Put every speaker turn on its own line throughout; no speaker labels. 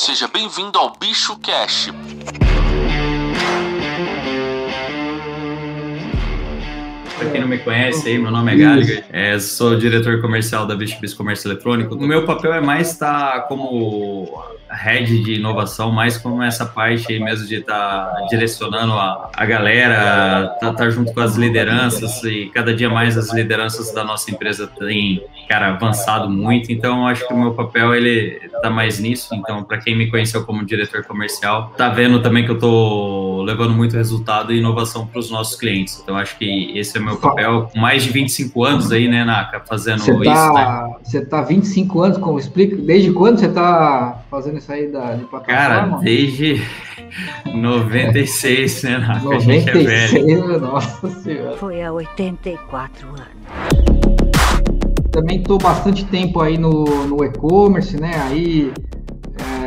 Seja bem-vindo ao Bicho Cash.
Não me conhece, aí, meu nome é Gallagher, é, sou diretor comercial da Bicho Bis Comércio Eletrônico. O meu papel é mais estar como head de inovação, mais como essa parte aí mesmo de estar tá direcionando a, a galera, estar tá, tá junto com as lideranças e cada dia mais as lideranças da nossa empresa têm, cara, avançado muito. Então, acho que o meu papel ele tá mais nisso. Então, para quem me conheceu como diretor comercial, tá vendo também que eu tô levando muito resultado e inovação para os nossos clientes. Então, acho que esse é o meu papel. Com mais de 25 anos aí, né, Naka, fazendo
você
tá,
isso.
Né?
Você tá 25 anos, como explica? Desde quando você tá fazendo isso aí da, de plataforma?
Cara, desde 96, né, Naka?
96, a gente é velho. nossa senhora.
Foi há 84 anos.
Também tô bastante tempo aí no, no e-commerce, né? Aí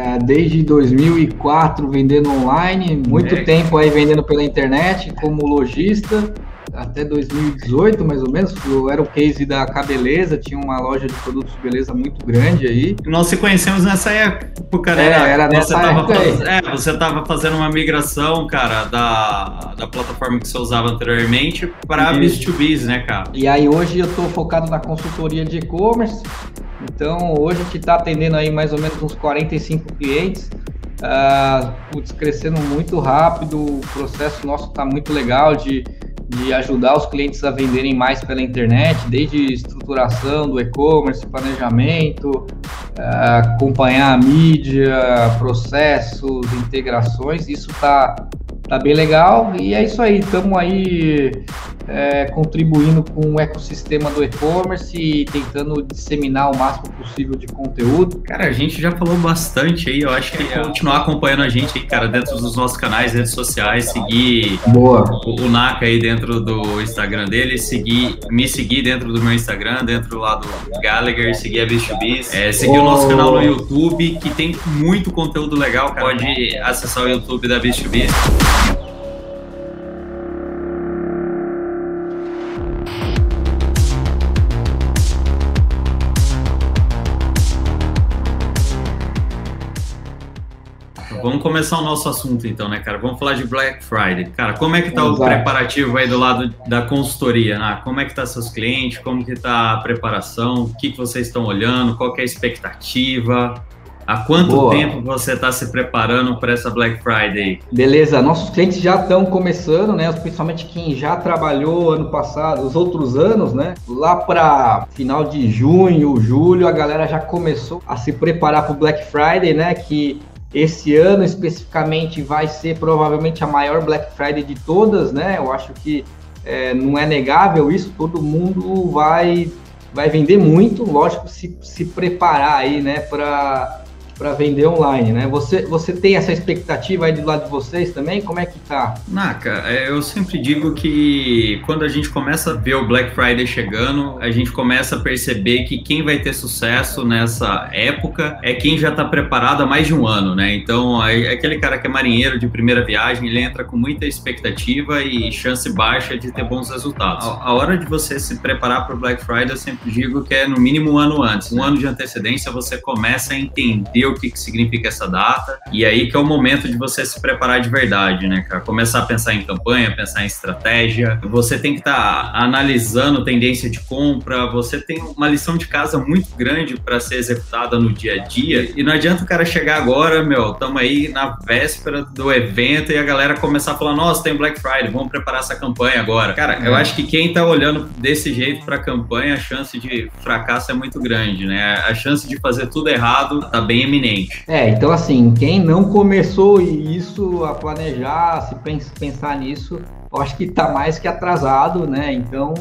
é, desde 2004 vendendo online, muito é. tempo aí vendendo pela internet como lojista até 2018, mais ou menos. Eu era o case da Cabeleza, tinha uma loja de produtos de beleza muito grande aí.
Nós se conhecemos nessa época,
né? É, era nessa
você
época
faz... É, você estava fazendo uma migração, cara, da, da plataforma que você usava anteriormente para B2B, né, cara?
E aí hoje eu estou focado na consultoria de e-commerce. Então hoje a gente está atendendo aí mais ou menos uns 45 clientes. Uh, putz, crescendo muito rápido, o processo nosso está muito legal de de ajudar os clientes a venderem mais pela internet, desde estruturação do e-commerce, planejamento, eh, acompanhar a mídia, processos, integrações, isso está tá bem legal e é isso aí, estamos aí é, contribuindo com o ecossistema do e-commerce e tentando disseminar o máximo possível de conteúdo.
Cara, a gente já falou bastante aí, eu acho que é. continuar acompanhando a gente aí, cara, dentro dos nossos canais, redes sociais, seguir
Boa.
O, o Naka aí dentro do Instagram dele, seguir, me seguir dentro do meu Instagram, dentro lá do Gallagher, seguir a Bichubis, é, seguir oh. o nosso canal no YouTube, que tem muito conteúdo legal, cara. pode acessar o YouTube da Bichubis. Vamos começar o nosso assunto então, né, cara? Vamos falar de Black Friday. Cara, como é que tá Exato. o preparativo aí do lado da consultoria, né? Como é que tá seus clientes? Como que tá a preparação? O que, que vocês estão olhando? Qual é a expectativa? Há quanto Boa. tempo você está se preparando para essa Black Friday?
Beleza, nossos clientes já estão começando, né? Principalmente quem já trabalhou ano passado, os outros anos, né? Lá para final de junho, julho, a galera já começou a se preparar para o Black Friday, né? Que esse ano especificamente vai ser provavelmente a maior Black Friday de todas, né? Eu acho que é, não é negável isso, todo mundo vai, vai vender muito, lógico, se, se preparar aí, né, para para vender online, né? Você, você tem essa expectativa aí do lado de vocês também? Como é que tá?
Naka, é, eu sempre digo que quando a gente começa a ver o Black Friday chegando, a gente começa a perceber que quem vai ter sucesso nessa época é quem já está preparado há mais de um ano, né? Então, aquele cara que é marinheiro de primeira viagem, ele entra com muita expectativa e chance baixa de ter bons resultados. A hora de você se preparar para o Black Friday, eu sempre digo que é no mínimo um ano antes. Um ano de antecedência, você começa a entender o que, que significa essa data, e aí que é o momento de você se preparar de verdade, né, cara? Começar a pensar em campanha, pensar em estratégia. Você tem que estar tá analisando tendência de compra, você tem uma lição de casa muito grande para ser executada no dia a dia, e não adianta o cara chegar agora, meu, estamos aí na véspera do evento e a galera começar a falar: nossa, tem Black Friday, vamos preparar essa campanha agora. Cara, eu é. acho que quem tá olhando desse jeito para a campanha, a chance de fracasso é muito grande, né? A chance de fazer tudo errado tá bem eminente iminente.
É, então assim, quem não começou isso a planejar, se pensar nisso, eu acho que está mais que atrasado, né? Então,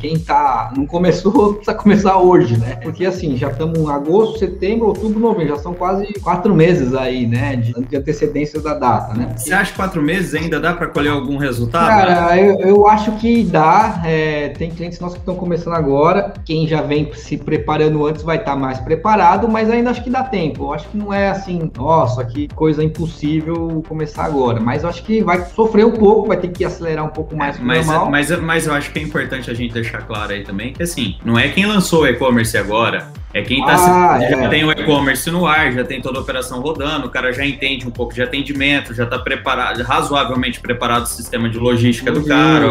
quem tá não começou precisa começar hoje, né? Porque assim, já estamos em agosto, setembro, outubro, novembro, já são quase quatro meses aí, né? De, de antecedência da data, né?
Porque... Você acha que quatro meses ainda dá para colher algum resultado?
Cara, eu, eu acho que dá. É, tem clientes nossos que estão começando agora. Quem já vem se preparando antes vai estar tá mais preparado, mas ainda acho que dá tempo. Eu acho que não é assim, nossa, que coisa impossível começar agora. Mas eu acho que vai sofrer um pouco, vai ter que acelerar um pouco mais
mas,
normal.
Mas, mas eu acho que é importante a gente deixar claro aí também que assim, não é quem lançou o e-commerce agora É quem tá ah, se, é. já tem o e-commerce no ar, já tem toda a operação rodando, o cara já entende um pouco de atendimento, já está preparado, razoavelmente preparado o sistema de logística do cara,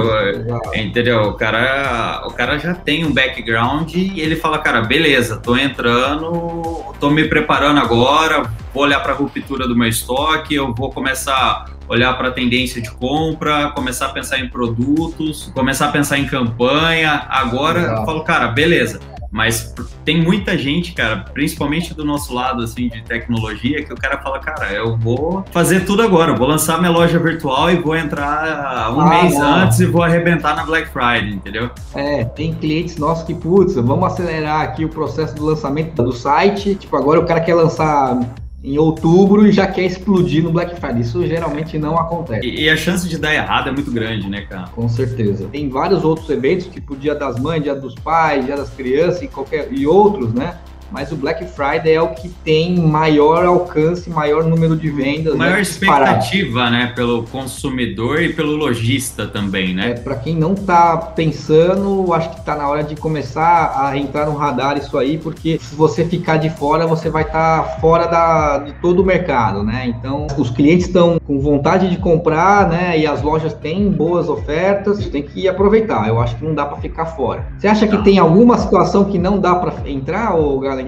entendeu? O cara, o cara já tem um background e ele fala, cara, beleza, tô entrando, tô me preparando agora, vou olhar para a ruptura do meu estoque, eu vou começar a olhar para a tendência de compra, começar a pensar em produtos, começar a pensar em campanha. Agora, eu falo, cara, beleza mas tem muita gente, cara, principalmente do nosso lado, assim, de tecnologia, que o cara fala, cara, eu vou fazer tudo agora, vou lançar minha loja virtual e vou entrar um ah, mês não. antes e vou arrebentar na Black Friday, entendeu?
É, tem clientes nossos que, putz, vamos acelerar aqui o processo do lançamento do site, tipo, agora o cara quer lançar em outubro e já quer explodir no Black Friday. Isso geralmente não acontece.
E, e, a chance de dar errado é muito grande, né, cara?
Com certeza. Tem vários outros eventos, tipo Dia das Mães, Dia dos Pais, Dia das Crianças e, qualquer, e outros, né? Mas o Black Friday é o que tem maior alcance, maior número de vendas.
Maior né, expectativa, né, pelo consumidor e pelo lojista também, né?
É, para quem não está pensando, acho que está na hora de começar a entrar no radar isso aí, porque se você ficar de fora, você vai estar tá fora da, de todo o mercado, né? Então, os clientes estão com vontade de comprar, né, e as lojas têm boas ofertas, tem que aproveitar. Eu acho que não dá para ficar fora. Você acha que tem alguma situação que não dá para entrar, ou galera?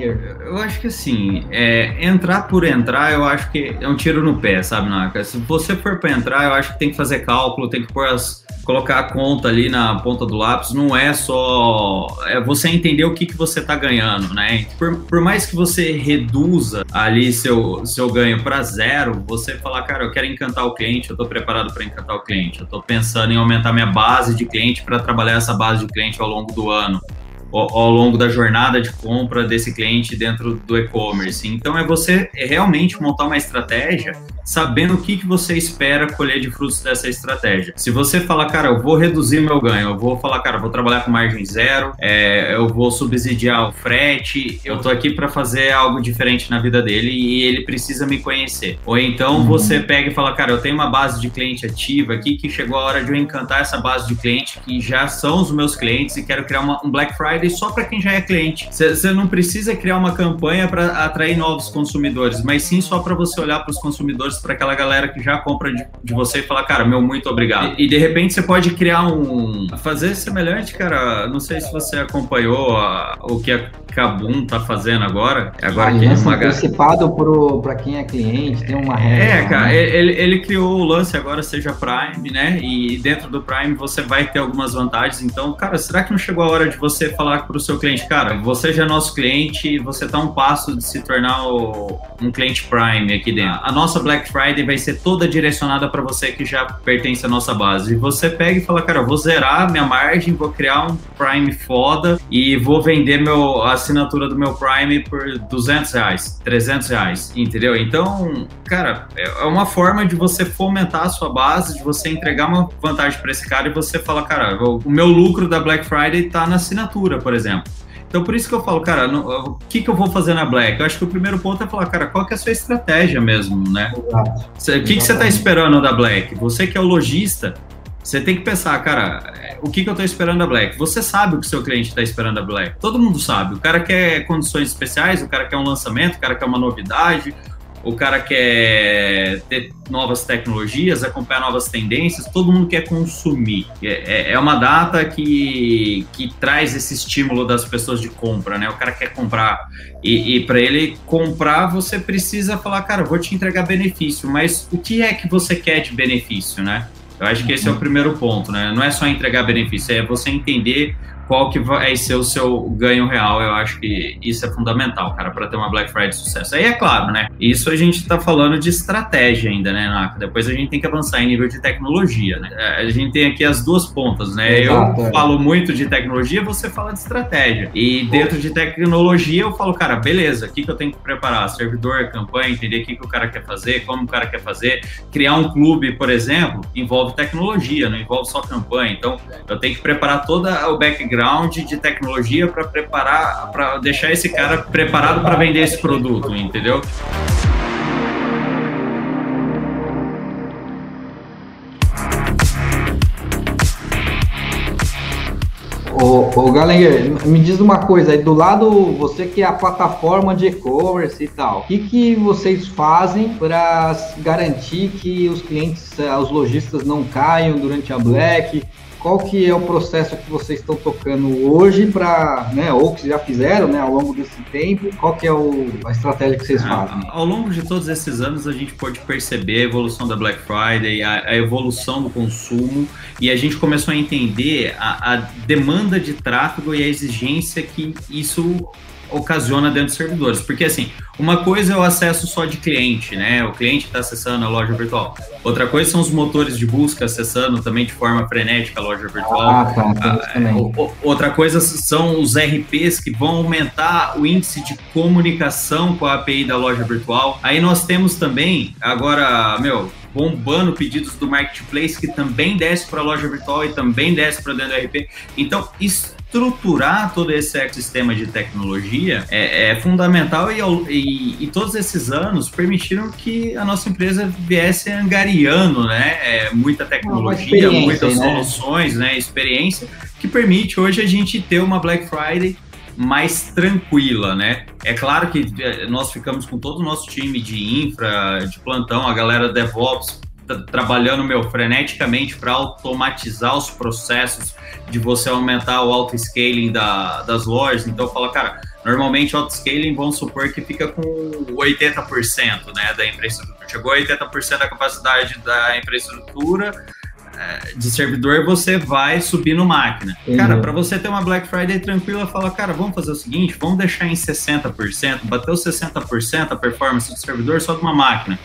Eu acho que assim, é, entrar por entrar, eu acho que é um tiro no pé, sabe, Naka? Se você for para entrar, eu acho que tem que fazer cálculo, tem que pôr as, colocar a conta ali na ponta do lápis. Não é só é você entender o que, que você está ganhando, né? Por, por mais que você reduza ali seu, seu ganho para zero, você falar, cara, eu quero encantar o cliente, eu estou preparado para encantar o cliente, eu estou pensando em aumentar minha base de cliente para trabalhar essa base de cliente ao longo do ano ao longo da jornada de compra desse cliente dentro do e-commerce. Então é você realmente montar uma estratégia sabendo o que, que você espera colher de frutos dessa estratégia. Se você falar, cara, eu vou reduzir meu ganho, eu vou falar, cara, vou trabalhar com margem zero, é, eu vou subsidiar o frete, eu tô aqui para fazer algo diferente na vida dele e ele precisa me conhecer. Ou então uhum. você pega e fala, cara, eu tenho uma base de cliente ativa aqui que chegou a hora de eu encantar essa base de cliente que já são os meus clientes e quero criar uma, um Black Friday só para quem já é cliente. Você não precisa criar uma campanha para atrair novos consumidores, mas sim só para você olhar para os consumidores para aquela galera que já compra de, de, você e falar, cara, meu muito obrigado. E, e, de repente você pode criar um. Fazer semelhante, cara. Não sei se você acompanhou a, o que a Kabum tá fazendo agora. Agora
que é uma antecipado para quem é cliente, tem uma regra.
É, cara, né? ele, ele criou o lance agora, seja Prime, né? E dentro do Prime você vai ter algumas vantagens. Então, cara, será que não chegou a hora de você falar para o seu cliente, cara, você já é nosso cliente, você tá um passo de se tornar o, um cliente Prime aqui dentro. A nossa Black Friday vai ser toda direcionada para você que já pertence à nossa base. E você pega e fala, cara, vou zerar minha margem, vou criar um Prime foda e vou vender meu, a assinatura do meu Prime por 200 reais, 300 reais, entendeu? Então, cara, é uma forma de você fomentar a sua base, de você entregar uma vantagem para esse cara e você fala, cara, o meu lucro da Black Friday tá na assinatura, por exemplo. Então, por isso que eu falo, cara, no, o que, que eu vou fazer na Black? Eu acho que o primeiro ponto é falar, cara, qual que é a sua estratégia mesmo, né? Exato. O que, que você está esperando da Black? Você que é o lojista, você tem que pensar, cara, o que, que eu estou esperando da Black? Você sabe o que seu cliente está esperando da Black. Todo mundo sabe. O cara quer condições especiais, o cara quer um lançamento, o cara quer uma novidade, o cara quer ter novas tecnologias, acompanhar novas tendências, todo mundo quer consumir. É, é, é uma data que, que traz esse estímulo das pessoas de compra, né? O cara quer comprar. E, e para ele comprar, você precisa falar, cara, vou te entregar benefício, mas o que é que você quer de benefício, né? Eu acho que esse é o primeiro ponto, né? Não é só entregar benefício, é você entender qual que vai ser o seu ganho real. Eu acho que isso é fundamental, cara, para ter uma Black Friday de sucesso. Aí é claro, né? Isso a gente está falando de estratégia ainda, né, Naka? Depois a gente tem que avançar em nível de tecnologia, né? É, a gente tem aqui as duas pontas, né? Exato, eu é. falo muito de tecnologia, você fala de estratégia. E dentro de tecnologia eu falo, cara, beleza, o que, que eu tenho que preparar? Servidor, campanha, entender o que, que o cara quer fazer, como o cara quer fazer. Criar um clube, por exemplo, envolve tecnologia, não envolve só campanha. Então, eu tenho que preparar todo o background background de tecnologia para preparar, para deixar esse cara preparado para vender esse produto, entendeu?
Ô, ô Galenger, me diz uma coisa, aí do lado, você que é a plataforma de e-commerce e tal, o que, que vocês fazem para garantir que os clientes, eh, os lojistas não caiam durante a Black? Qual que é o processo que vocês estão tocando hoje para, né, ou que já fizeram, né, ao longo desse tempo, qual que é o, a estratégia que vocês fazem?
Ao longo de todos esses anos a gente pode perceber a evolução da Black Friday, a, a evolução do consumo e a gente começou a entender a, a demanda de tráfego e a exigência que isso ocasiona dentro dos servidores. Porque, assim, uma coisa é o acesso só de cliente, né? O cliente está acessando a loja virtual. Outra coisa são os motores de busca acessando também de forma frenética a loja virtual. Ah, tá, ah, outra coisa são os RPs que vão aumentar o índice de comunicação com a API da loja virtual. Aí nós temos também, agora, meu, bombando pedidos do marketplace que também desce para a loja virtual e também desce para dentro do RP. Então, estruturar todo esse ecossistema de tecnologia é, é fundamental e, e, e, todos esses anos permitiram que a nossa empresa viesse angariando né, é, muita tecnologia, muitas né? soluções, né, experiência, que permite hoje a gente ter uma Black Friday mais tranquila, né? É claro que é, nós ficamos com todo o nosso time de infra, de plantão, a galera DevOps trabalhando meu freneticamente para automatizar os processos de você aumentar o auto scaling da, das lojas. Então eu falo, cara, normalmente auto scaling vamos supor que fica com 80% né, da infraestrutura. Chegou a 80% da capacidade da infraestrutura, é, de servidor, você vai subir no máquina. Uhum. Cara, para você ter uma Black Friday tranquila, fala, cara, vamos fazer o seguinte, vamos deixar em 60%, bateu 60% a performance do servidor só de uma máquina.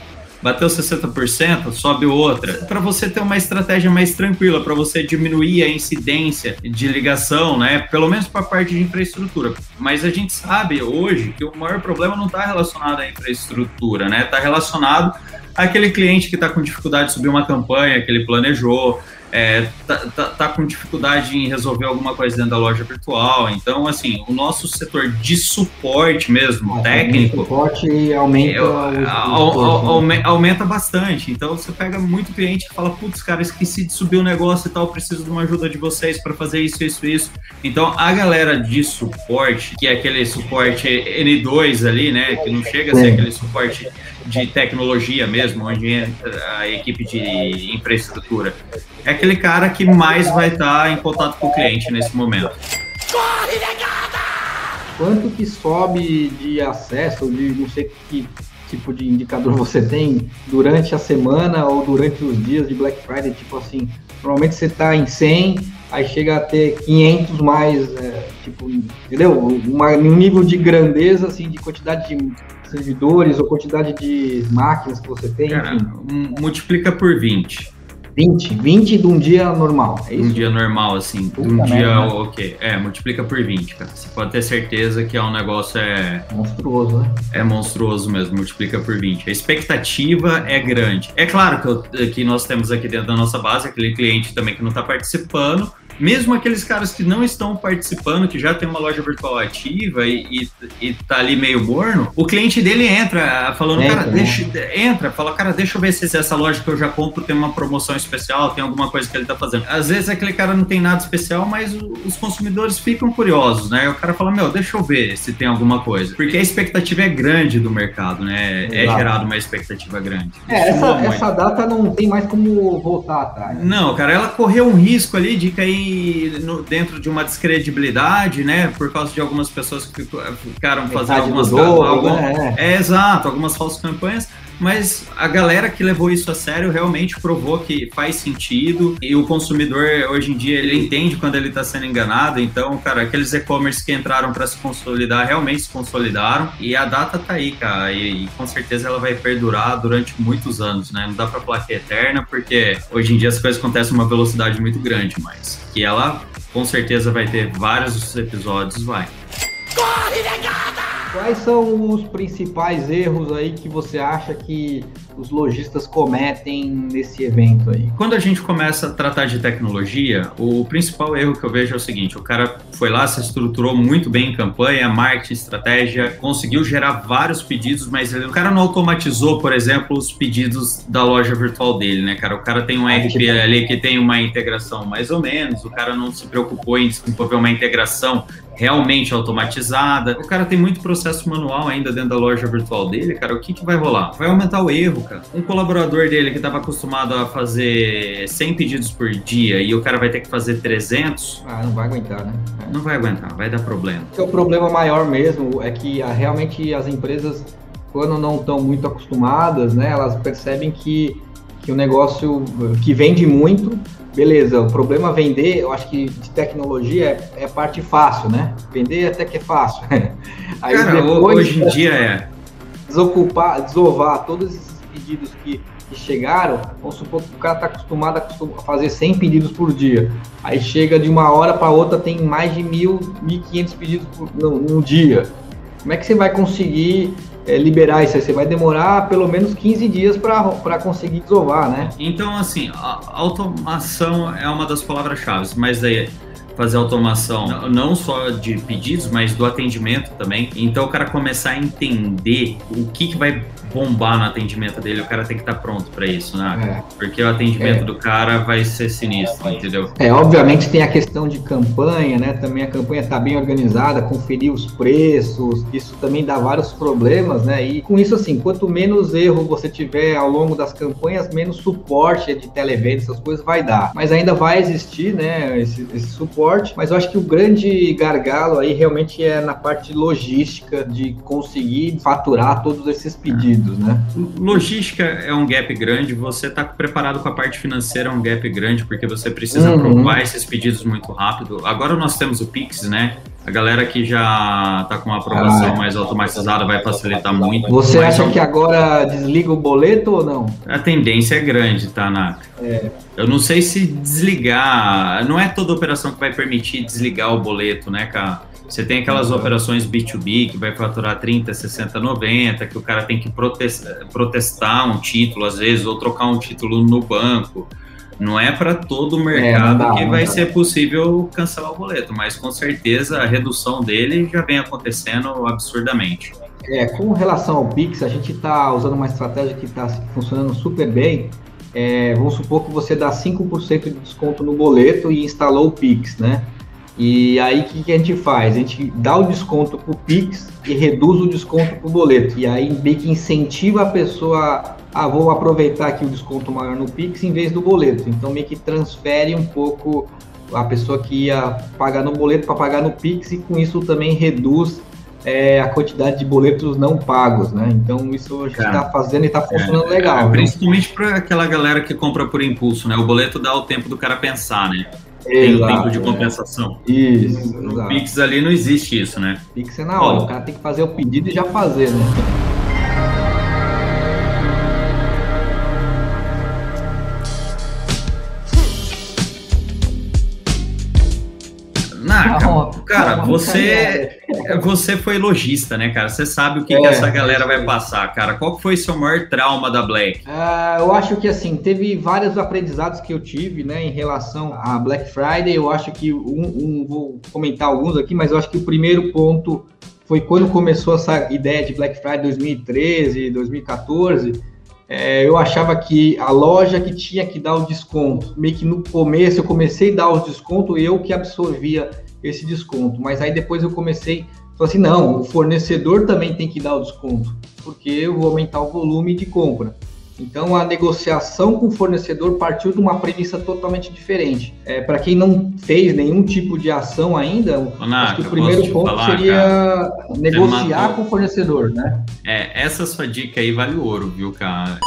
Bateu 60%, sobe outra. Para você ter uma estratégia mais tranquila, para você diminuir a incidência de ligação, né? Pelo menos para a parte de infraestrutura. Mas a gente sabe hoje que o maior problema não está relacionado à infraestrutura, né? Está relacionado aquele cliente que está com dificuldade de subir uma campanha que ele planejou, é, tá, tá, tá, com dificuldade em resolver alguma coisa dentro da loja virtual. Então, assim, o nosso setor de suporte mesmo, ah, técnico.
suporte aumenta. É,
né? aumenta bastante. Então, você pega muito cliente que fala: putz, cara, esqueci de subir o um negócio e tal, preciso de uma ajuda de vocês para fazer isso, isso, isso. Então, a galera de suporte, que é aquele suporte N2 ali, né, que não chega a ser aquele suporte de tecnologia mesmo, onde entra a equipe de infraestrutura. É aquele cara que mais vai estar em contato com o cliente nesse momento. Corre,
negada! Quanto que sobe de acesso, de não sei que tipo de indicador você tem durante a semana ou durante os dias de Black Friday? Tipo assim, normalmente você está em 100, aí chega a ter 500 mais, é, tipo, entendeu? Uma, um nível de grandeza, assim, de quantidade de servidores ou quantidade de máquinas que você tem? Cara,
multiplica por 20.
20? 20 de um dia normal, é isso?
Um dia normal, assim. Puta um dia, né? ok. É, multiplica por 20, cara. Você pode ter certeza que é um negócio é...
Monstruoso, né?
É monstruoso mesmo, multiplica por 20. A expectativa é grande. É claro que, eu, que nós temos aqui dentro da nossa base aquele cliente também que não está participando, mesmo aqueles caras que não estão participando, que já tem uma loja virtual ativa e, e, e tá ali meio morno, o cliente dele entra falando, entra, cara, né? deixa, entra, fala, cara, deixa eu ver se essa loja que eu já compro tem uma promoção especial, tem alguma coisa que ele tá fazendo. Às vezes aquele cara não tem nada especial, mas os consumidores ficam curiosos, né? O cara fala, meu, deixa eu ver se tem alguma coisa. Porque a expectativa é grande do mercado, né? É Exato. É gerado uma expectativa grande.
É, essa, essa data não tem mais como voltar atrás.
Não, cara, ela correu um risco ali de cair no, dentro de uma descredibilidade, né? Por causa de algumas pessoas que ficaram fazendo algumas. Dobro, algumas né? É, exato, algumas falsas campanhas mas a galera que levou isso a sério realmente provou que faz sentido e o consumidor hoje em dia ele entende quando ele está sendo enganado. Então, cara, aqueles e-commerce que entraram para se consolidar realmente se consolidaram e a data tá aí, cara, e, e, com certeza ela vai perdurar durante muitos anos, né? Não dá para falar que é eterna porque hoje em dia as coisas acontecem uma velocidade muito grande, mas que ela com certeza vai ter vários episódios, vai. Corre, negada!
Quais são os principais erros aí que você acha que os lojistas cometem nesse evento aí?
Quando a gente começa a tratar de tecnologia, o principal erro que eu vejo é o seguinte: o cara foi lá, se estruturou muito bem em campanha, marketing, estratégia, conseguiu gerar vários pedidos, mas o cara não automatizou, por exemplo, os pedidos da loja virtual dele, né, cara? O cara tem um RP ali que tem uma integração mais ou menos, o cara não se preocupou em desenvolver uma integração realmente automatizada. O cara tem muito processo manual ainda dentro da loja virtual dele, cara. O que, que vai rolar? Vai aumentar o erro, cara. Um colaborador dele que estava acostumado a fazer 100 pedidos por dia e o cara vai ter que fazer 300.
Ah, não vai aguentar, né?
Não vai aguentar, vai dar problema.
O problema maior mesmo é que ah, realmente as empresas, quando não estão muito acostumadas, né, elas percebem que, que o negócio que vende muito beleza, o problema é vender, eu acho que de tecnologia é, é parte fácil, né? Vender até que é fácil.
Aí Cara, depois, hoje em dia é.
Desocupar, desovar todos esses pedidos que, que chegaram, vamos supor que o cara está acostumado a fazer 100 pedidos por dia. Aí chega de uma hora para outra, tem mais de mil, 1.500 pedidos por, no, no dia. Como é que você vai conseguir é, liberar isso aí, você vai demorar pelo menos 15 dias para conseguir desovar, né?
Então, assim, automação é uma das palavras-chave, mas daí fazer automação não só de pedidos, mas do atendimento também. Então o cara começar a entender o que, que vai bombar no atendimento dele, o cara tem que estar tá pronto para isso, né? É. Porque o atendimento é. do cara vai ser sinistro, entendeu?
É, obviamente tem a questão de campanha, né? Também a campanha está bem organizada, conferir os preços, isso também dá vários problemas, né? E com isso, assim, quanto menos erro você tiver ao longo das campanhas, menos suporte de televenda, essas coisas vai dar. Mas ainda vai existir, né, esse, esse suporte, mas eu acho que o grande gargalo aí realmente é na parte logística de conseguir faturar todos esses pedidos né?
Logística é um gap grande, você está preparado com a parte financeira é um gap grande, porque você precisa uhum. aprovar esses pedidos muito rápido. Agora nós temos o Pix, né? A galera que já está com a aprovação ah, mais automatizada vai facilitar muito.
Você acha que agora desliga o boleto ou não?
A tendência é grande, tá, Naka? É. Eu não sei se desligar. Não é toda operação que vai permitir desligar o boleto, né, cara? Você tem aquelas uhum. operações B2B que vai faturar 30, 60, 90, que o cara tem que protestar, protestar um título, às vezes, ou trocar um título no banco. Não é para todo o mercado é, dá, que vai dá. ser possível cancelar o boleto, mas com certeza a redução dele já vem acontecendo absurdamente.
É, com relação ao Pix, a gente está usando uma estratégia que está funcionando super bem. É, vamos supor que você dá 5% de desconto no boleto e instalou o Pix, né? E aí o que, que, a gente faz? A gente dá o desconto para o Pix e reduz o desconto para o boleto. E aí meio que incentiva a pessoa a vou aproveitar aqui o desconto maior no Pix em vez do boleto. Então meio que transfere um pouco a pessoa que ia pagar no boleto para pagar no Pix e com isso também reduz é, a quantidade de boletos não pagos, né? Então isso a gente está fazendo e está funcionando é, legal.
É, principalmente para aquela galera que compra por impulso, né? O boleto dá o tempo do cara pensar, né? Tem o tempo de compensação.
Isso.
No exato. Pix ali não existe isso, né?
Pix é na hora, Ó, o cara tem que fazer o pedido e já fazer, né?
Você, você foi lojista, né, cara? Você sabe o que, é, que essa galera vai passar, cara. Qual foi o seu maior trauma da Black?
Uh, eu acho que, assim, teve vários aprendizados que eu tive, né, em relação à Black Friday. Eu acho que, um, um, vou comentar alguns aqui, mas eu acho que o primeiro ponto foi quando começou essa ideia de Black Friday 2013, 2014 é, eu achava que a loja que tinha que dar o desconto, meio que no começo eu comecei a dar os descontos, eu que absorvia esse desconto, mas aí depois eu comecei, falei assim, não, o fornecedor também tem que dar o desconto, porque eu vou aumentar o volume de compra. Então a negociação com o fornecedor partiu de uma premissa totalmente diferente. É, Para quem não fez nenhum tipo de ação ainda, Onaca, o primeiro ponto falar, seria cara, negociar com o fornecedor, né?
É, essa sua dica aí vale ouro, viu, cara?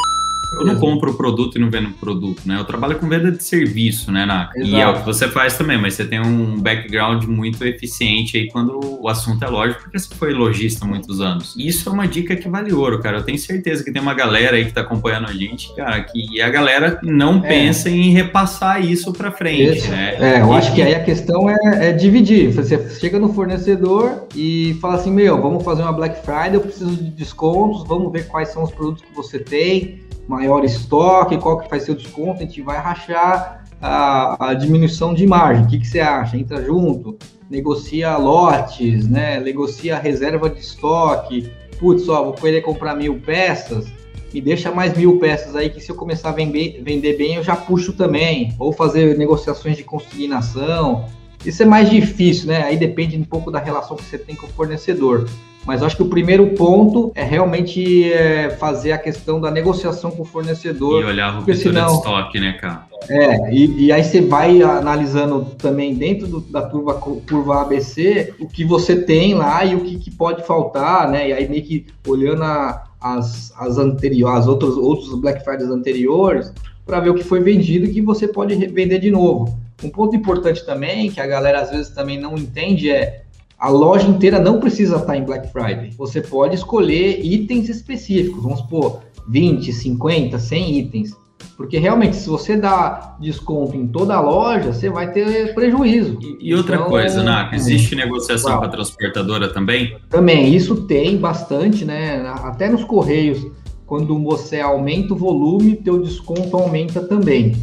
Eu não compro o produto e não vendo o produto, né? Eu trabalho com venda de serviço, né, Naka? E é o que você faz também, mas você tem um background muito eficiente aí quando o assunto é lógico, porque você foi lojista há muitos anos. E isso é uma dica que vale ouro, cara. Eu tenho certeza que tem uma galera aí que tá acompanhando a gente, cara, que a galera não é. pensa em repassar isso para frente, Esse, né?
É, eu e, acho que aí a questão é, é, dividir. Você chega no fornecedor e fala assim, meu, vamos fazer uma Black Friday, eu preciso de descontos, vamos ver quais são os produtos que você tem, maior estoque, qual que vai ser o desconto, a gente vai rachar a, a diminuição de margem. O que, que você acha? Entra junto, negocia lotes, né? Negocia reserva de estoque. Putz, ó, vou querer comprar mil peças, me deixa mais mil peças aí que se eu começar a vender, vender bem eu já puxo também. Ou fazer negociações de consignação. Isso é mais difícil, né? Aí depende um pouco da relação que você tem com o fornecedor. Mas acho que o primeiro ponto é realmente é, fazer a questão da negociação com o fornecedor.
E olhar a ruptura senão, de estoque, né, cara?
É, e, e, aí você vai analisando também dentro do, da curva, curva ABC o que você tem lá e o que, que pode faltar, né? E aí meio que olhando a, as, as anteriores, as outros, outros Black Fridays anteriores, para ver o que foi vendido e que você pode vender de novo. Um ponto importante também, que a galera às vezes também não entende, é a loja inteira não precisa estar em Black Friday. Você pode escolher itens específicos, vamos supor, 20, 50, 100 itens. Porque realmente, se você dá desconto em toda a loja, você vai ter prejuízo.
E, e outra então, coisa, Naka, existe negociação com a transportadora também?
Também, isso tem bastante, né? Até nos Correios, quando você aumenta o volume, teu desconto aumenta também.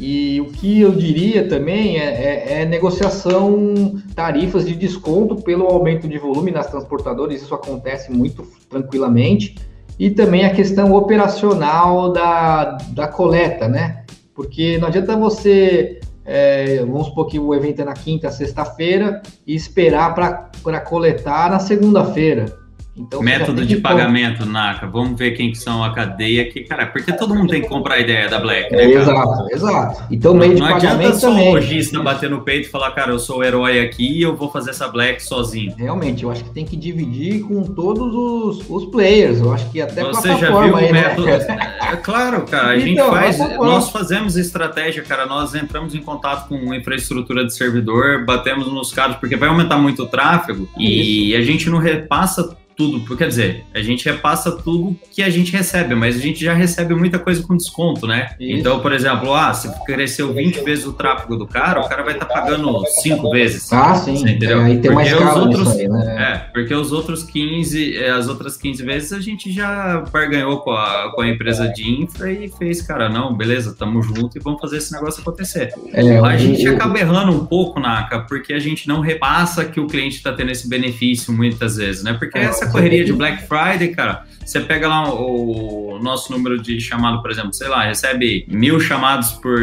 E o que eu diria também é, é, é, negociação tarifas de desconto pelo aumento de volume nas transportadoras, isso acontece muito tranquilamente e também a questão operacional da, da coleta, né? Porque não adianta você, é, vamos supor que o evento é na quinta, sexta-feira, e esperar para coletar na segunda-feira.
Então, Método de pagamento, Naka. Vamos ver quem que são a cadeia aqui, cara. Porque todo mundo tem que comprar a ideia da Black, né?
Exato, exato. Então, meio de não pagamento adianta só
o lojista bater no peito e falar, cara, eu sou o herói aqui e eu vou fazer essa Black sozinho.
Realmente, eu acho que tem que dividir com todos os, os players. Eu acho que até
Você já viu aí, o né? método? Né? É claro, cara. A gente então, faz. Nós fazemos estratégia, cara. Nós entramos em contato com infraestrutura de servidor, batemos nos caras, porque vai aumentar muito o tráfego Isso. e a gente não repassa tudo, quer dizer, a gente repassa tudo que a gente recebe, mas a gente já recebe muita coisa com desconto, né? Isso. Então, por exemplo, ah, se cresceu 20 vezes o tráfego do cara, o cara vai estar tá pagando 5 vezes.
Ah, sim.
Entendeu? É, aí tem porque mais os outros, aí, né? É, porque os outros 15, é, as outras 15 vezes a gente já barganhou com a, com a empresa de infra e fez, cara, não, beleza, tamo junto e vamos fazer esse negócio acontecer. É, a gente acaba errando um pouco, Naka, porque a gente não repassa que o cliente está tendo esse benefício muitas vezes, né? Porque é, essa correria de Black Friday, cara, você pega lá o, nosso número de chamado, por exemplo, sei lá, recebe mil chamados por,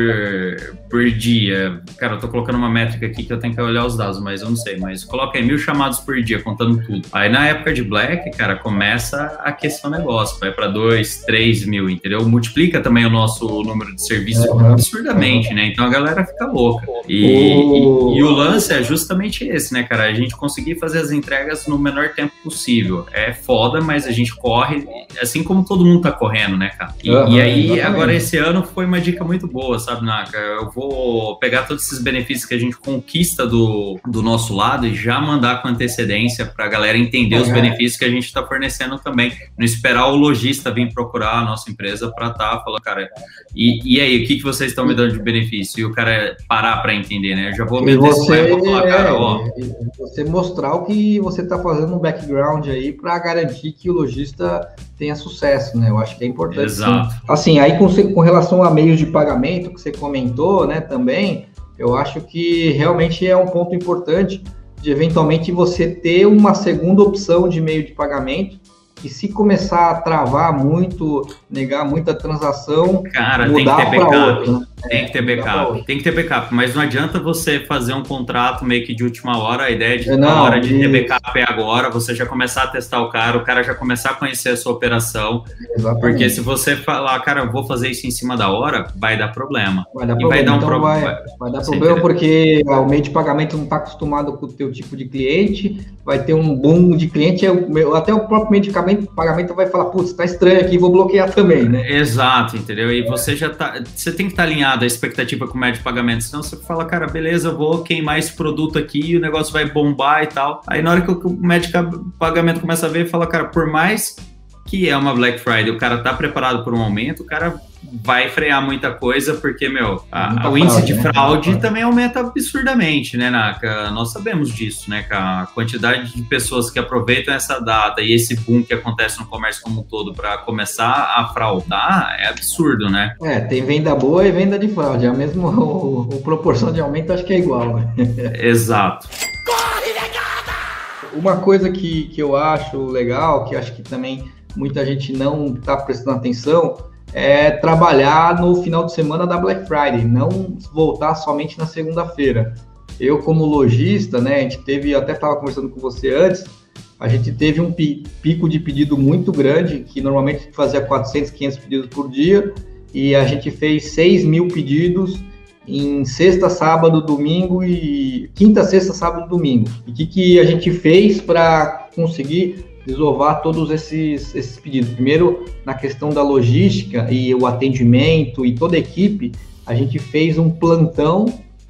por dia. Cara, eu tô colocando uma métrica aqui que eu tenho que olhar os dados, mas eu não sei. Mas coloca aí mil chamados por dia, contando tudo. Aí na época de Black, cara, começa a aquecer o negócio, vai para dois, três mil, entendeu? Multiplica também o nosso número de serviço absurdamente, né? Então a galera fica louca. E, oh. e, e, o lance é justamente esse, né, cara? A gente conseguir fazer as entregas no menor tempo possível. É foda, mas a gente corre assim como todo mundo tá correndo, né, cara? E, uhum, e aí, exatamente. agora esse ano foi uma dica muito boa, sabe, Naka? Eu vou pegar todos esses benefícios que a gente conquista do, do nosso lado e já mandar com antecedência pra galera entender os benefícios que a gente tá fornecendo também. Não esperar o lojista vir procurar a nossa empresa pra tá falando, cara, e, e aí, o que, que vocês estão me dando de benefício? E o cara parar pra entender, né? Eu já vou me antecipar e vou falar, cara, ó.
Você mostrar o que você tá fazendo no background aí pra garantir que o lojista tenha sucesso, né? Eu acho que é importante.
Exato.
Sim. Assim, aí com, com relação a meios de pagamento que você comentou, né, também, eu acho que realmente é um ponto importante de eventualmente você ter uma segunda opção de meio de pagamento e se começar a travar muito, negar muita transação,
Cara, mudar para outra. Né? Tem que ter backup. Tem que ter backup, mas não adianta você fazer um contrato meio que de última hora. A ideia de
Não,
hora de ter backup é agora, você já começar a testar o cara, o cara já começar a conhecer a sua operação.
Exatamente.
Porque se você falar, cara, eu vou fazer isso em cima da hora, vai dar problema.
Vai dar
E
problema.
vai dar um
então
problema.
vai, vai dar problema porque o meio de pagamento não está acostumado com o teu tipo de cliente, vai ter um boom de cliente, é até o próprio meio de pagamento, pagamento vai falar, putz, tá estranho aqui, vou bloquear também, né?
Exato, entendeu? E você já tá. Você tem que estar alinhado à expectativa com o médio de pagamento. Senão você fala, cara, beleza, vou queimar esse produto aqui, o negócio vai bombar e tal. Aí na hora que o médio de pagamento começa a ver, fala, cara, por mais que é uma Black Friday, o cara tá preparado por um aumento, o cara vai frear muita coisa, porque, meu, a-
Muita
o índice
fraude,
de
né?
fraude
Muita
também aumenta absurdamente, né, Naka? Nós sabemos disso, né, cara? A quantidade de pessoas que aproveitam essa data e esse boom que acontece no comércio como um todo para começar a fraudar é absurdo, né?
É, tem venda boa e venda de fraude, é a mesma o, o proporção de aumento acho que é igual, né?
Exato.
Uma coisa que, que eu acho legal, que acho que também muita gente não está prestando atenção, é trabalhar no final de semana da Black Friday, não voltar somente na segunda-feira. Eu, como lojista, né, a gente teve, até estava conversando com você antes, a gente teve um pi- pico de pedido muito grande, que normalmente fazia 400, 500 pedidos por dia, e a gente fez 6 mil pedidos em sexta, sábado, domingo e quinta, sexta, sábado, domingo. E o que, que a gente fez para conseguir desovar todos esses, esses pedidos? Primeiro, na questão da logística e o atendimento e toda a equipe, a gente fez um plantão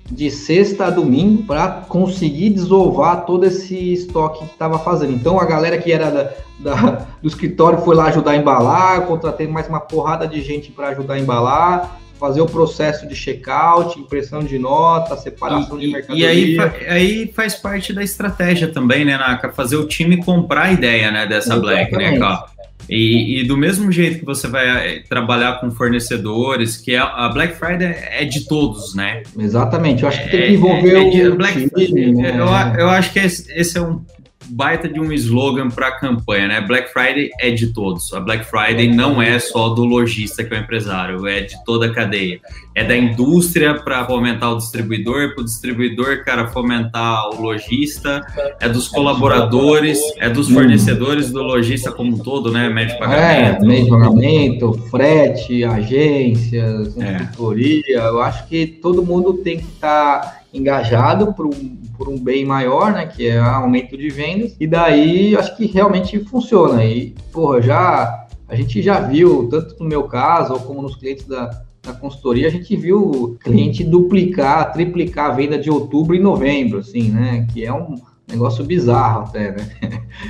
de sexta a domingo para conseguir desovar todo esse estoque que estava fazendo. Então a galera que era da, da- do escritório foi lá ajudar a embalar, contratei mais uma porrada de gente para ajudar a embalar, fazer o processo de checkout, impressão de nota, separação de
E, e
mercadoria.
aí, fa- aí faz parte da estratégia também, né, Naka? Fazer o time comprar a ideia, né, dessa Black, né,
Exatamente.
cara? E, e do mesmo jeito que você vai eh, trabalhar com fornecedores, que a, a Black Friday é de todos, né?
Exatamente, eu acho que tem
É-
que envolver
é- é de-
o
Black
time, né?
eu, eu acho que esse, esse é um baita de um slogan para a campanha, né? Black Friday é de todos. A Black Friday não é só do lojista que é o empresário, é de toda a cadeia. É da indústria para fomentar o distribuidor, para o distribuidor, cara, fomentar o lojista, é dos colaboradores, é dos fornecedores do lojista como um todo, né? Médio de
É,
pagamento.
meio de pagamento, frete, agências,
É.
consultoria. Eu acho que todo mundo tem que estar engajado por um, por um bem maior, né? Que é aumento de vendas. E daí acho que realmente funciona. E, porra, já a gente já viu, tanto no meu caso, ou como nos clientes da, da consultoria, a gente viu cliente duplicar, triplicar a venda de outubro e novembro, assim, né? Que é um negócio bizarro até, né?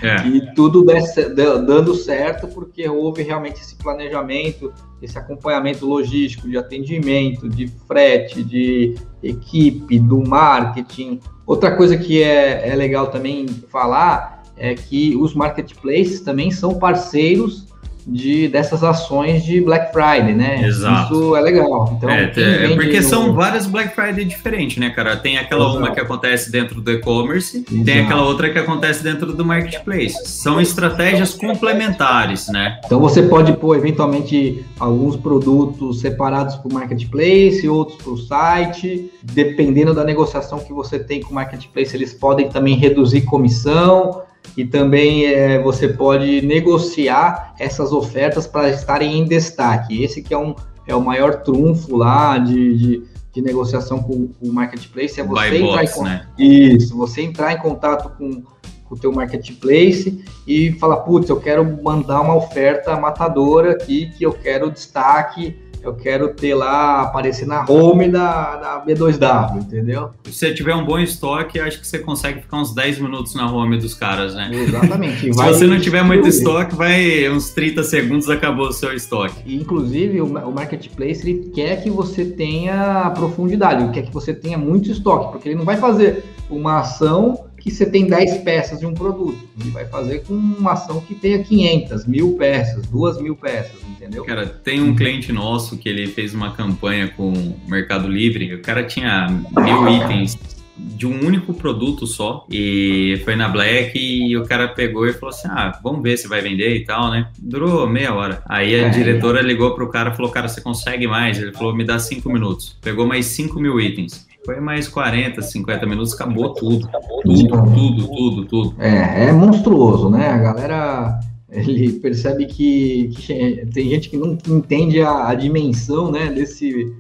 É.
e tudo desse- da- dando certo porque houve realmente esse planejamento, esse acompanhamento logístico, de atendimento, de frete, de equipe, do marketing. Outra coisa que é, é legal também falar é que os marketplaces também são parceiros de, dessas ações de Black Friday, né?
Exato.
Isso é legal. Então,
É, é, porque
no-
são várias Black Friday diferentes, né, cara? Tem aquela
Exato.
uma que acontece dentro do e-commerce, tem aquela outra que acontece dentro do marketplace. São estratégias complementares, né?
Então você pode pôr eventualmente alguns produtos separados para o marketplace, outros para o site. Dependendo da negociação que você tem com o marketplace, eles podem também reduzir comissão e também é, você pode negociar essas ofertas para estarem em destaque. Esse que é, um, é o maior trunfo lá de, de, de negociação com, com o marketplace, é você
Buy
entrar em
box,
con-
né?
isso, você entrar em contato com, com o teu marketplace e falar, putz, eu quero mandar uma oferta matadora aqui, que eu quero destaque, eu quero ter lá, aparecer na home da, da B2W, entendeu?
Se você tiver um bom estoque, acho que você consegue ficar uns 10 minutos na home dos caras, né?
Exatamente.
Se você não tiver muito estoque, vai uns 30 segundos, acabou o seu estoque.
E, Inclusive, o, o marketplace ele quer que você tenha profundidade, ele quer que você tenha muito estoque, porque ele não vai fazer uma ação que você tem 10 peças de um produto. Ele vai fazer com uma ação que tenha 500, mil peças, duas mil peças, entendeu?
Cara, tem um cliente nosso que ele fez uma campanha com o Mercado Livre. O cara tinha mil itens de um único produto só. E foi na Black e o cara pegou e falou assim: ah, vamos ver se vai vender e tal, né? Durou meia hora. Aí a é. diretora ligou pro cara e falou: cara, você consegue mais? Ele falou: me dá cinco minutos. Pegou mais 5 mil itens. Foi mais 40, 50 minutos, acabou tudo. Tudo, tudo, tudo, tudo.
É, é monstruoso, né? A galera ele percebe que, que, tem gente que não entende a, a, dimensão, né, desse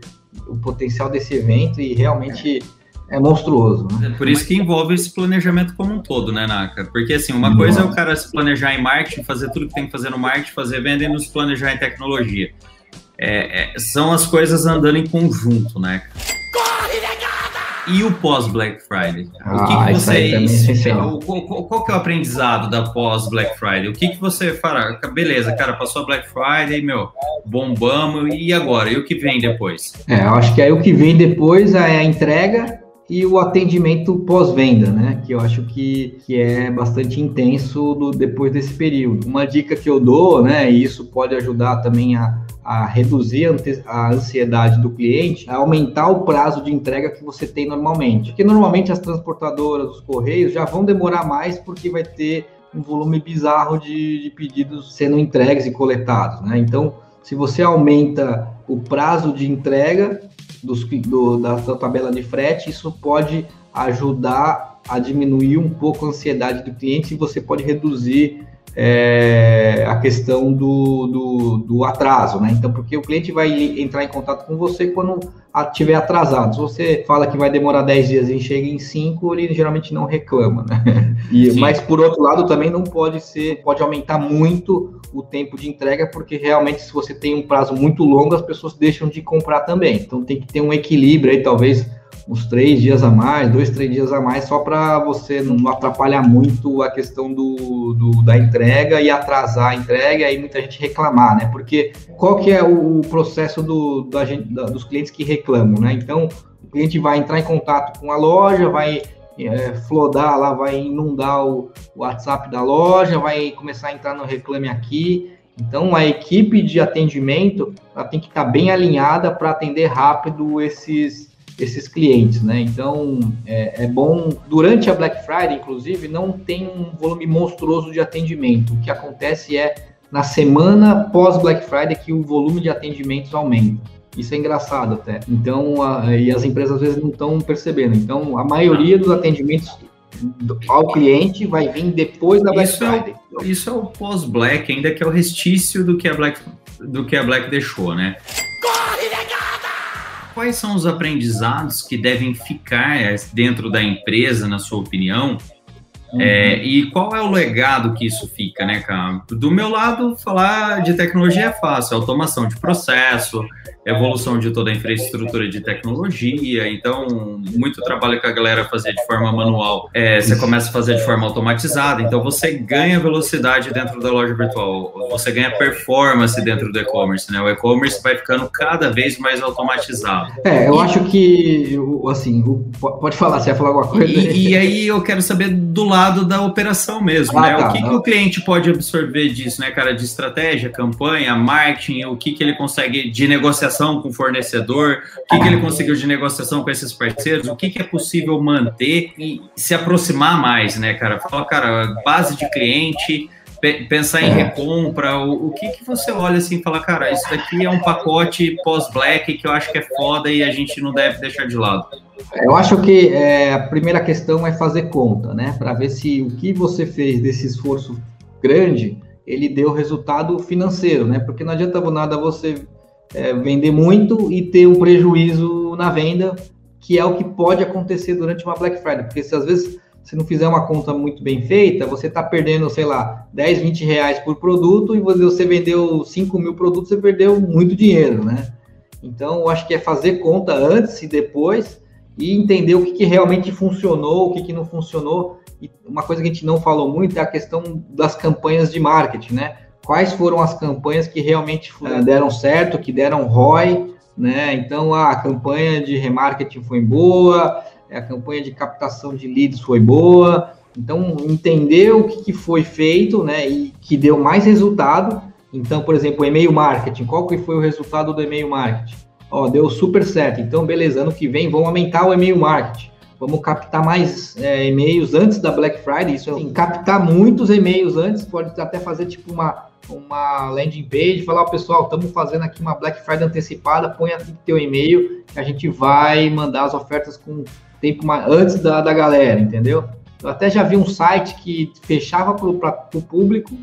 o potencial desse evento e realmente é monstruoso. Né?
É por isso que envolve esse planejamento como um todo, né, Naka? Porque assim, uma coisa é o cara se planejar em marketing, fazer tudo que tem que fazer no marketing, fazer venda e nos planejar em tecnologia. É, é, são as coisas andando em conjunto, né? E o pós-Black Friday? Ah, o que, que vocês. É qual, qual, que é o aprendizado da pós-Black Friday? O que, que você fará? Beleza, cara, passou a Black Friday, meu, bombamos, e agora? E o que vem depois?
É, eu acho que aí o que vem depois é a entrega e o atendimento pós-venda, né? Que eu acho que, que é bastante intenso do, depois desse período. Uma dica que eu dou, né? E isso pode ajudar também a a reduzir a ansiedade do cliente, a aumentar o prazo de entrega que você tem normalmente. Porque normalmente as transportadoras, os correios já vão demorar mais porque vai ter um volume bizarro de, de pedidos sendo entregues e coletados, né? Então, se você aumenta o prazo de entrega dos, do, da, da tabela de frete, isso pode ajudar a diminuir um pouco a ansiedade do cliente e você pode reduzir é, a questão do, do, do, atraso, né? Então, porque o cliente vai entrar em contato com você quando estiver atrasado. Se você fala que vai demorar 10 dias e chega em 5, ele geralmente não reclama, né? E, mas, por outro lado, também não pode ser, pode aumentar muito o tempo de entrega, porque realmente, se você tem um prazo muito longo, as pessoas deixam de comprar também. Então, tem que ter um equilíbrio aí, talvez uns três dias a mais, dois, três dias a mais, só para você não atrapalhar muito a questão do, do, da entrega e atrasar a entrega e aí muita gente reclamar, né? Porque qual que é o processo do, da da, dos clientes que reclamam, né? Então, o cliente vai entrar em contato com a loja, vai é, flodar lá, vai inundar o, o WhatsApp da loja, vai começar a entrar no Reclame Aqui, então, a equipe de atendimento ela tem que estar bem alinhada para atender rápido esses, esses clientes, né? Então é, é, bom durante a Black Friday, inclusive, não tem um volume monstruoso de atendimento. O que acontece é na semana pós Black Friday que o volume de atendimentos aumenta. Isso é engraçado até. Então, a, e as empresas às vezes não estão percebendo. Então, a maioria dos atendimentos ao cliente vai vir depois da Black
isso
Friday.
É, isso é o pós-Black, ainda que é o restício do que a Black, do que a Black deixou, né? Quais são os aprendizados que devem ficar dentro da empresa, na sua opinião? É, e qual é o legado que isso fica, né, cara? Do meu lado, falar de tecnologia é fácil, automação de processo, evolução de toda a infraestrutura de tecnologia. Então, muito trabalho que a galera fazia de forma manual, é, você começa a fazer de forma automatizada. Então, você ganha velocidade dentro da loja virtual, você ganha performance dentro do e-commerce, né? O e-commerce vai ficando cada vez mais automatizado.
É, eu acho que, assim, pode falar, você vai falar alguma coisa?
E, e, aí eu quero saber do lado da operação mesmo, ah, né? Tá, o que, que o cliente pode absorver disso, né, cara? De estratégia, campanha, marketing, o que, que ele consegue de negociação negociação com o fornecedor, o que, que ele conseguiu de negociação com esses parceiros, o que, que é possível manter e se aproximar mais, né, cara? Fala, cara, base de cliente, pensar em recompra, o, o, que, que você olha assim e fala, cara, isso daqui é um pacote pós-black que eu acho que é foda e a gente não deve deixar de lado?
Eu acho que é, a primeira questão é fazer conta, né? Para ver se o que você fez desse esforço grande ele deu resultado financeiro, né? Porque não adianta nada você é, vender muito e ter um prejuízo na venda, que é o que pode acontecer durante uma Black Friday, porque se às vezes você não fizer uma conta muito bem feita, você está perdendo, sei lá, 10, 20 reais por produto e você vendeu 5 mil produtos, você perdeu muito dinheiro, né? Então, eu acho que é fazer conta antes e depois e entender o que, que realmente funcionou, o que, que não funcionou. E uma coisa que a gente não falou muito é a questão das campanhas de marketing, né? quais foram as campanhas que realmente uh, deram certo, que deram ROI, né? Então a campanha de remarketing foi boa, a campanha de captação de leads foi boa. Então entender o que, que foi feito, né? E que deu mais resultado. Então, por exemplo, e-mail marketing, qual que foi o resultado do e-mail marketing? Ó, deu super certo. Então, beleza, ano que vem vamos aumentar o e-mail marketing. vamos captar mais é, e-mails antes da Black Friday. Isso assim, captar muitos e-mails antes, pode até fazer tipo uma, uma landing page, falar, oh, pessoal, estamos fazendo aqui uma Black Friday antecipada, põe aqui teu e-mail, que a gente vai mandar as ofertas com tempo mais, antes da, da galera, entendeu? Eu até já vi um site que fechava para o público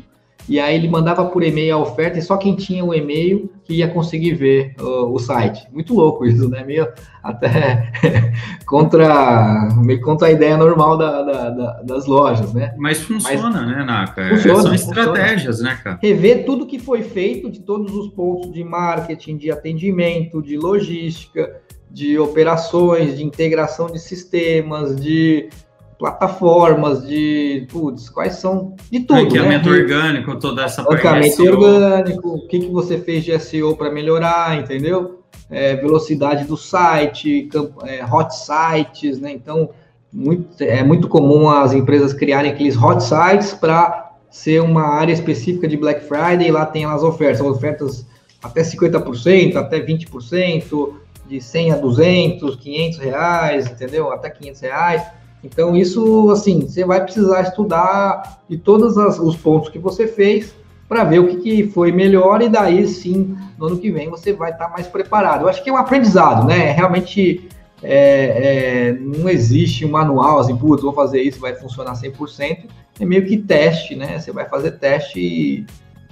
e aí ele mandava por e-mail a oferta e só quem tinha o e-mail que ia conseguir ver uh, o site. Muito louco isso, né? Meio até contra, meio contra a ideia normal da, da, da, das lojas, né?
Mas funciona, Mas, né, Naka? É, funciona, São estratégias, funciona. né, cara?
Rever tudo que foi feito de todos os pontos de marketing, de atendimento, de logística, de operações, de integração de sistemas, de plataformas, de putz, quais são de tudo.
Ranqueamento né? orgânico, toda essa
Ranqueamento orgânico, o que, que você fez de SEO para melhorar, entendeu? É, velocidade do site, é, hot sites, né? Então, muito, é muito comum as empresas criarem aqueles hot sites para ser uma área específica de Black Friday e lá tem as ofertas, ofertas até 50%, até 20%, de 100 a 200, 500 reais, entendeu? Até 500 reais. Então, isso, assim, você vai precisar estudar de todos as, os pontos que você fez para ver o que, que, foi melhor e daí sim, no ano que vem, você vai estar tá mais preparado. Eu acho que é um aprendizado, né? Realmente é, é, não existe um manual assim, putz, vou fazer isso, vai funcionar 100%. É meio que teste, né? Você vai fazer teste e,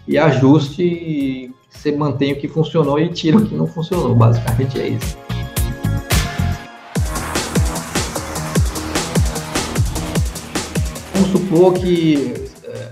e ajuste, e você mantém o que funcionou e tira o que não funcionou. Basicamente é isso. Supor que é,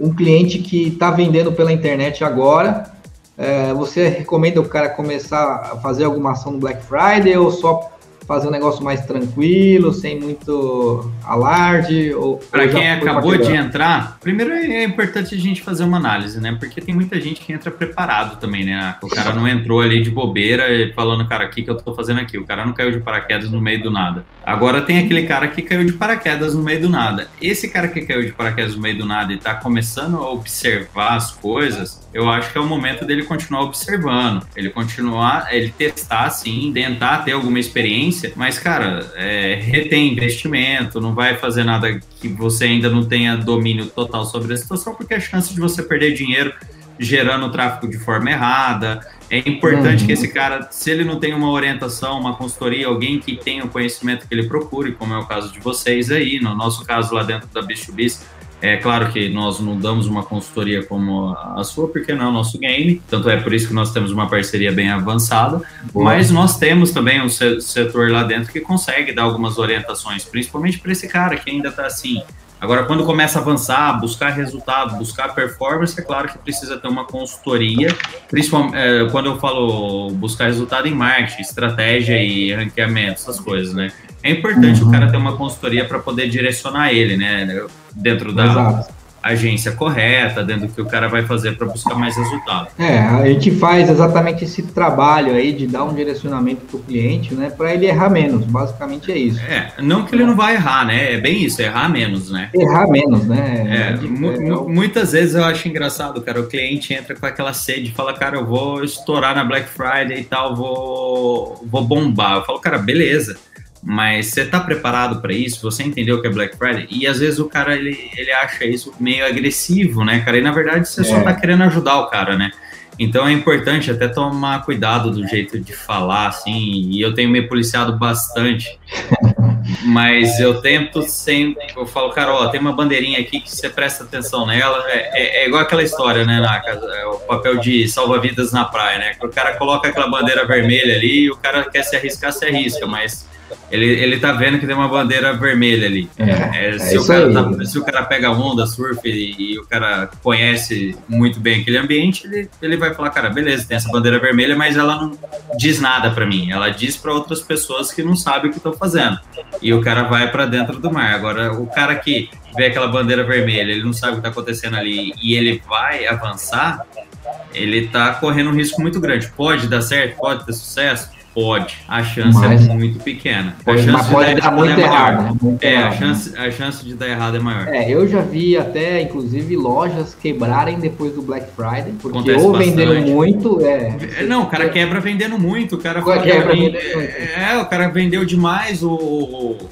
um cliente que está vendendo pela internet agora, é, você recomenda o cara começar a fazer alguma ação no Black Friday ou só fazer um negócio mais tranquilo, sem muito alarde? Ou,
Para quem acabou de entrar, primeiro é importante a gente fazer uma análise, né? Porque tem muita gente que entra preparado também, né? O cara não entrou ali de bobeira falando, cara, o que, que eu tô fazendo aqui? O cara não caiu de paraquedas no meio do nada. Agora tem aquele cara que caiu de paraquedas no meio do nada. Esse cara que caiu de paraquedas no meio do nada e tá começando a observar as coisas, eu acho que é o momento dele continuar observando, ele continuar, ele testar, sim, tentar ter alguma experiência, mas, cara, é, retém investimento, não vai fazer nada que você ainda não tenha domínio total sobre a situação, porque a chance de você perder dinheiro gerando tráfego de forma errada. É importante uhum. que esse cara, se ele não tem uma orientação, uma consultoria, alguém que tenha o conhecimento que ele procure, como é o caso de vocês aí, no nosso caso lá dentro da B2B, é claro que nós não damos uma consultoria como a sua, porque não é o nosso game, tanto é por isso que nós temos uma parceria bem avançada, Boa. mas nós temos também um setor lá dentro que consegue dar algumas orientações, principalmente para esse cara que ainda está assim. Agora, quando começa a avançar, buscar resultado, buscar performance, é claro que precisa ter uma consultoria, principalmente é, quando eu falo buscar resultado em marketing, estratégia e ranqueamento, essas coisas, né? É importante uhum. o cara ter uma consultoria para poder direcionar ele, né? Dentro da Exato. agência correta, dentro do que o cara vai fazer para buscar mais resultado.
É, a gente faz exatamente esse trabalho aí de dar um direcionamento para o cliente, né? Para ele errar menos. Basicamente é isso.
É, não que ele não vai errar, né? É bem isso, é errar menos, né?
Errar menos, né?
É, é, é muitas vezes eu acho engraçado, cara. O cliente entra com aquela sede e fala, cara, eu vou estourar na Black Friday e tal, vou, vou bombar. Eu falo, cara, beleza mas você tá preparado para isso? Você entendeu o que é Black Friday? E às vezes o cara ele, ele acha isso meio agressivo, né, cara? E na verdade você é. só tá querendo ajudar o cara, né? Então é importante até tomar cuidado do jeito de falar, assim, e eu tenho me policiado bastante. Mas eu tento sempre, eu falo, cara, ó, tem uma bandeirinha aqui que você presta atenção nela. É, é, é igual aquela história, né, Naka? É o papel de salva-vidas na praia, né? O cara coloca aquela bandeira vermelha ali e o cara quer se arriscar, se arrisca, mas ele, ele tá vendo que tem uma bandeira vermelha ali. É, é, é se, o cara tá, se o cara pega onda, surf e, e, o cara conhece muito bem aquele ambiente, ele, ele vai falar, cara, beleza, tem essa bandeira vermelha, mas ela não diz nada para mim. Ela diz para outras pessoas que não sabem o que estão fazendo. E o cara vai para dentro do mar. Agora, o cara que vê aquela bandeira vermelha, ele não sabe o que tá acontecendo ali e ele vai avançar, ele tá correndo um risco muito grande. Pode dar certo, pode ter sucesso, Pode. A chance mas, é muito pequena. A chance
de pode dar, muito é errado. Né? Muito
é,
errado,
a, chance, né? a chance de dar errado é maior.
É, eu já vi até, inclusive, lojas quebrarem depois do Black Friday, porque Acontece ou venderam bastante. muito. É,
é, não, o cara quebra vendendo muito. O cara fala quebra que, é, o cara vendeu demais, o,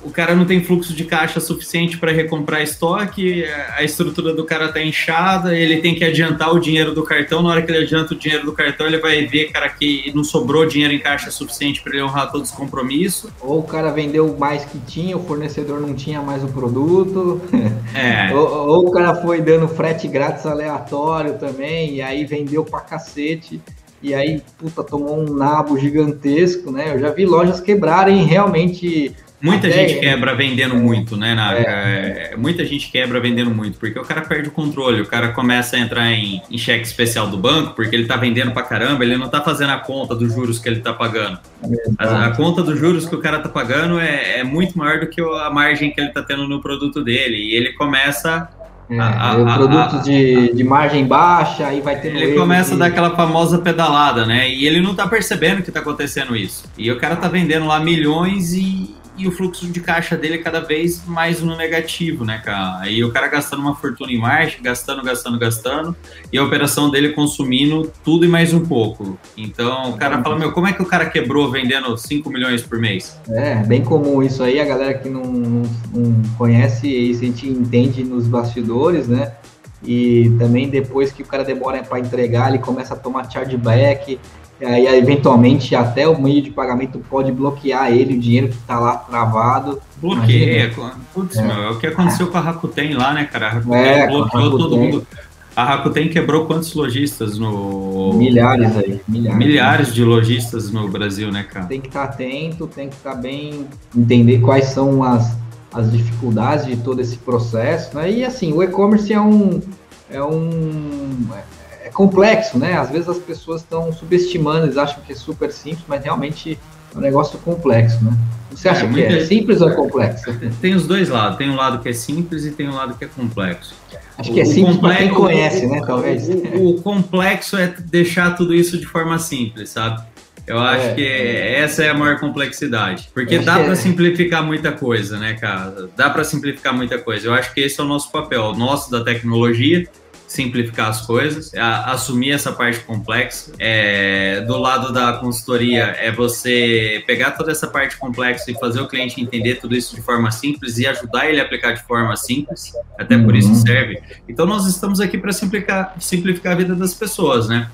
o cara não tem fluxo de caixa suficiente para recomprar estoque, a estrutura do cara tá inchada, ele tem que adiantar o dinheiro do cartão. Na hora que ele adianta o dinheiro do cartão, ele vai ver, cara, que não sobrou dinheiro em caixa suficiente para ele honrar todos os compromissos.
Ou o cara vendeu mais que tinha, o fornecedor não tinha mais o produto.
É.
ou, ou, o cara foi dando frete grátis aleatório também, e aí vendeu pra cacete. E aí, puta, tomou um nabo gigantesco, né? Eu já vi lojas quebrarem realmente
Muita Até gente quebra vendendo muito, né, Naka? É. É, muita gente quebra vendendo muito, porque o cara perde o controle, o cara começa a entrar em, em cheque especial do banco, porque ele tá vendendo pra caramba, ele não tá fazendo a conta dos juros que ele tá pagando. A, a, conta dos juros que o cara tá pagando é, é muito maior do que a margem que ele tá tendo no produto dele, e ele começa
é, a, a, produtos de, de margem baixa, aí vai ter.
Ele começa a dar aquela famosa pedalada, né? E ele não tá percebendo que tá acontecendo isso. E o cara tá vendendo lá milhões e, e o fluxo de caixa dele é cada vez mais no negativo, né, cara? Aí o cara gastando uma fortuna em marketing, gastando, gastando, gastando, e a operação dele consumindo tudo e mais um pouco. Então o cara fala, meu, como é que o cara quebrou vendendo 5 milhões por mês?
É, bem comum isso aí, a galera que não, não, não conhece isso, a gente entende nos bastidores, né? E também depois que o cara demora para entregar, ele começa a tomar chargeback, aí eventualmente até o meio de pagamento pode bloquear ele, o dinheiro que está lá travado.
Bloqueia, putz, é. meu, é o que aconteceu com a Rakuten lá, né, cara? A Rakuten é, bloqueou todo mundo. A Rakuten quebrou quantos lojistas no.
Milhares aí. Milhares.
Milhares de lojistas no Brasil, né, cara?
Tem que estar tá atento, tem que estar tá bem. entender quais são as, as dificuldades de todo esse processo, né? E assim, o e-commerce é um. É um é complexo, né? Às vezes as pessoas estão subestimando, eles acham que é super simples, mas realmente é um negócio complexo, né? Você acha é, que é simples ou é complexo?
Tem os dois lados. Tem um lado que é simples e tem um lado que é complexo.
Acho que é simples para quem conhece, né? Talvez.
O, o, complexo é deixar tudo isso de forma simples, sabe? Eu acho é, que é. essa é a maior complexidade. Porque dá para é. simplificar muita coisa, né, cara? Dá para simplificar muita coisa. Eu acho que esse é o nosso papel, o nosso da tecnologia, simplificar as coisas, a, assumir essa parte complexa. É, do lado da consultoria, é você pegar toda essa parte complexa e fazer o cliente entender tudo isso de forma simples e ajudar ele a aplicar de forma simples, até por isso uhum. serve. Então, nós estamos aqui para simplificar, simplificar a vida das pessoas, né?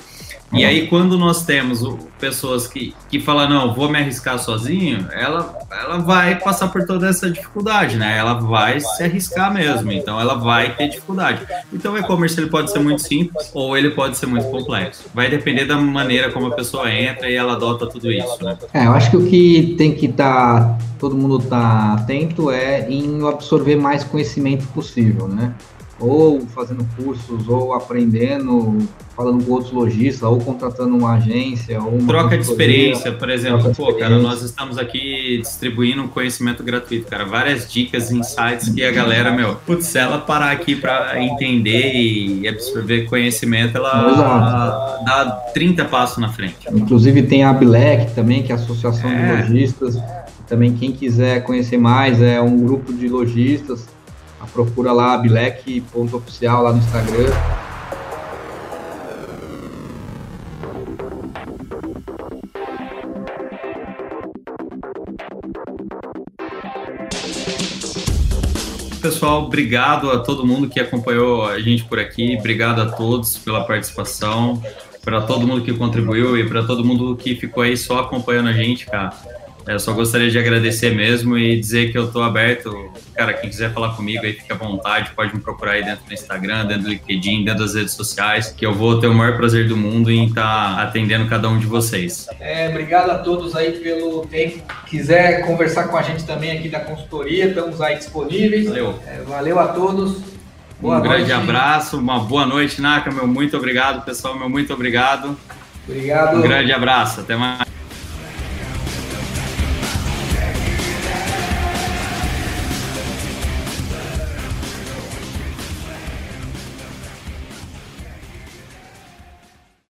E aí, quando nós temos pessoas que, que falam, não, vou me arriscar sozinho, ela, ela vai passar por toda essa dificuldade, né? Ela vai se arriscar mesmo, então ela vai ter dificuldade. Então, o e-commerce ele pode ser muito simples ou ele pode ser muito complexo. Vai depender da maneira como a pessoa entra e ela adota tudo isso, né?
É, eu acho que o que tem que estar, tá, todo mundo tá atento é em absorver mais conhecimento possível, né? Ou fazendo cursos, ou aprendendo, falando com outros lojistas, ou contratando uma agência, ou uma
troca de experiência, por exemplo. Pô, cara, nós estamos aqui distribuindo um conhecimento gratuito, cara, várias dicas, insights que a galera, meu, putz, se ela parar aqui para entender e absorver conhecimento, ela Exato. dá 30 passos na frente.
Inclusive tem a Black também, que é a Associação é. de Lojistas. Também quem quiser conhecer mais, é um grupo de lojistas procura lá bilec.oficial lá no Instagram.
Pessoal, obrigado a todo mundo que acompanhou a gente por aqui, obrigado a todos pela participação, para todo mundo que contribuiu e para todo mundo que ficou aí só acompanhando a gente, cara. Eu só gostaria de agradecer mesmo e dizer que eu estou aberto. Cara, quem quiser falar comigo aí, fique à vontade, pode me procurar aí dentro do Instagram, dentro do LinkedIn, dentro das redes sociais, que eu vou ter o maior prazer do mundo em estar tá atendendo cada um de vocês.
É, obrigado a todos aí pelo tempo. Quiser conversar com a gente também aqui da consultoria, estamos aí disponíveis.
Valeu.
É, valeu a todos.
Boa um noite. grande abraço, uma boa noite, Naka, meu muito obrigado, pessoal, meu muito obrigado.
Obrigado.
Um grande abraço, até mais.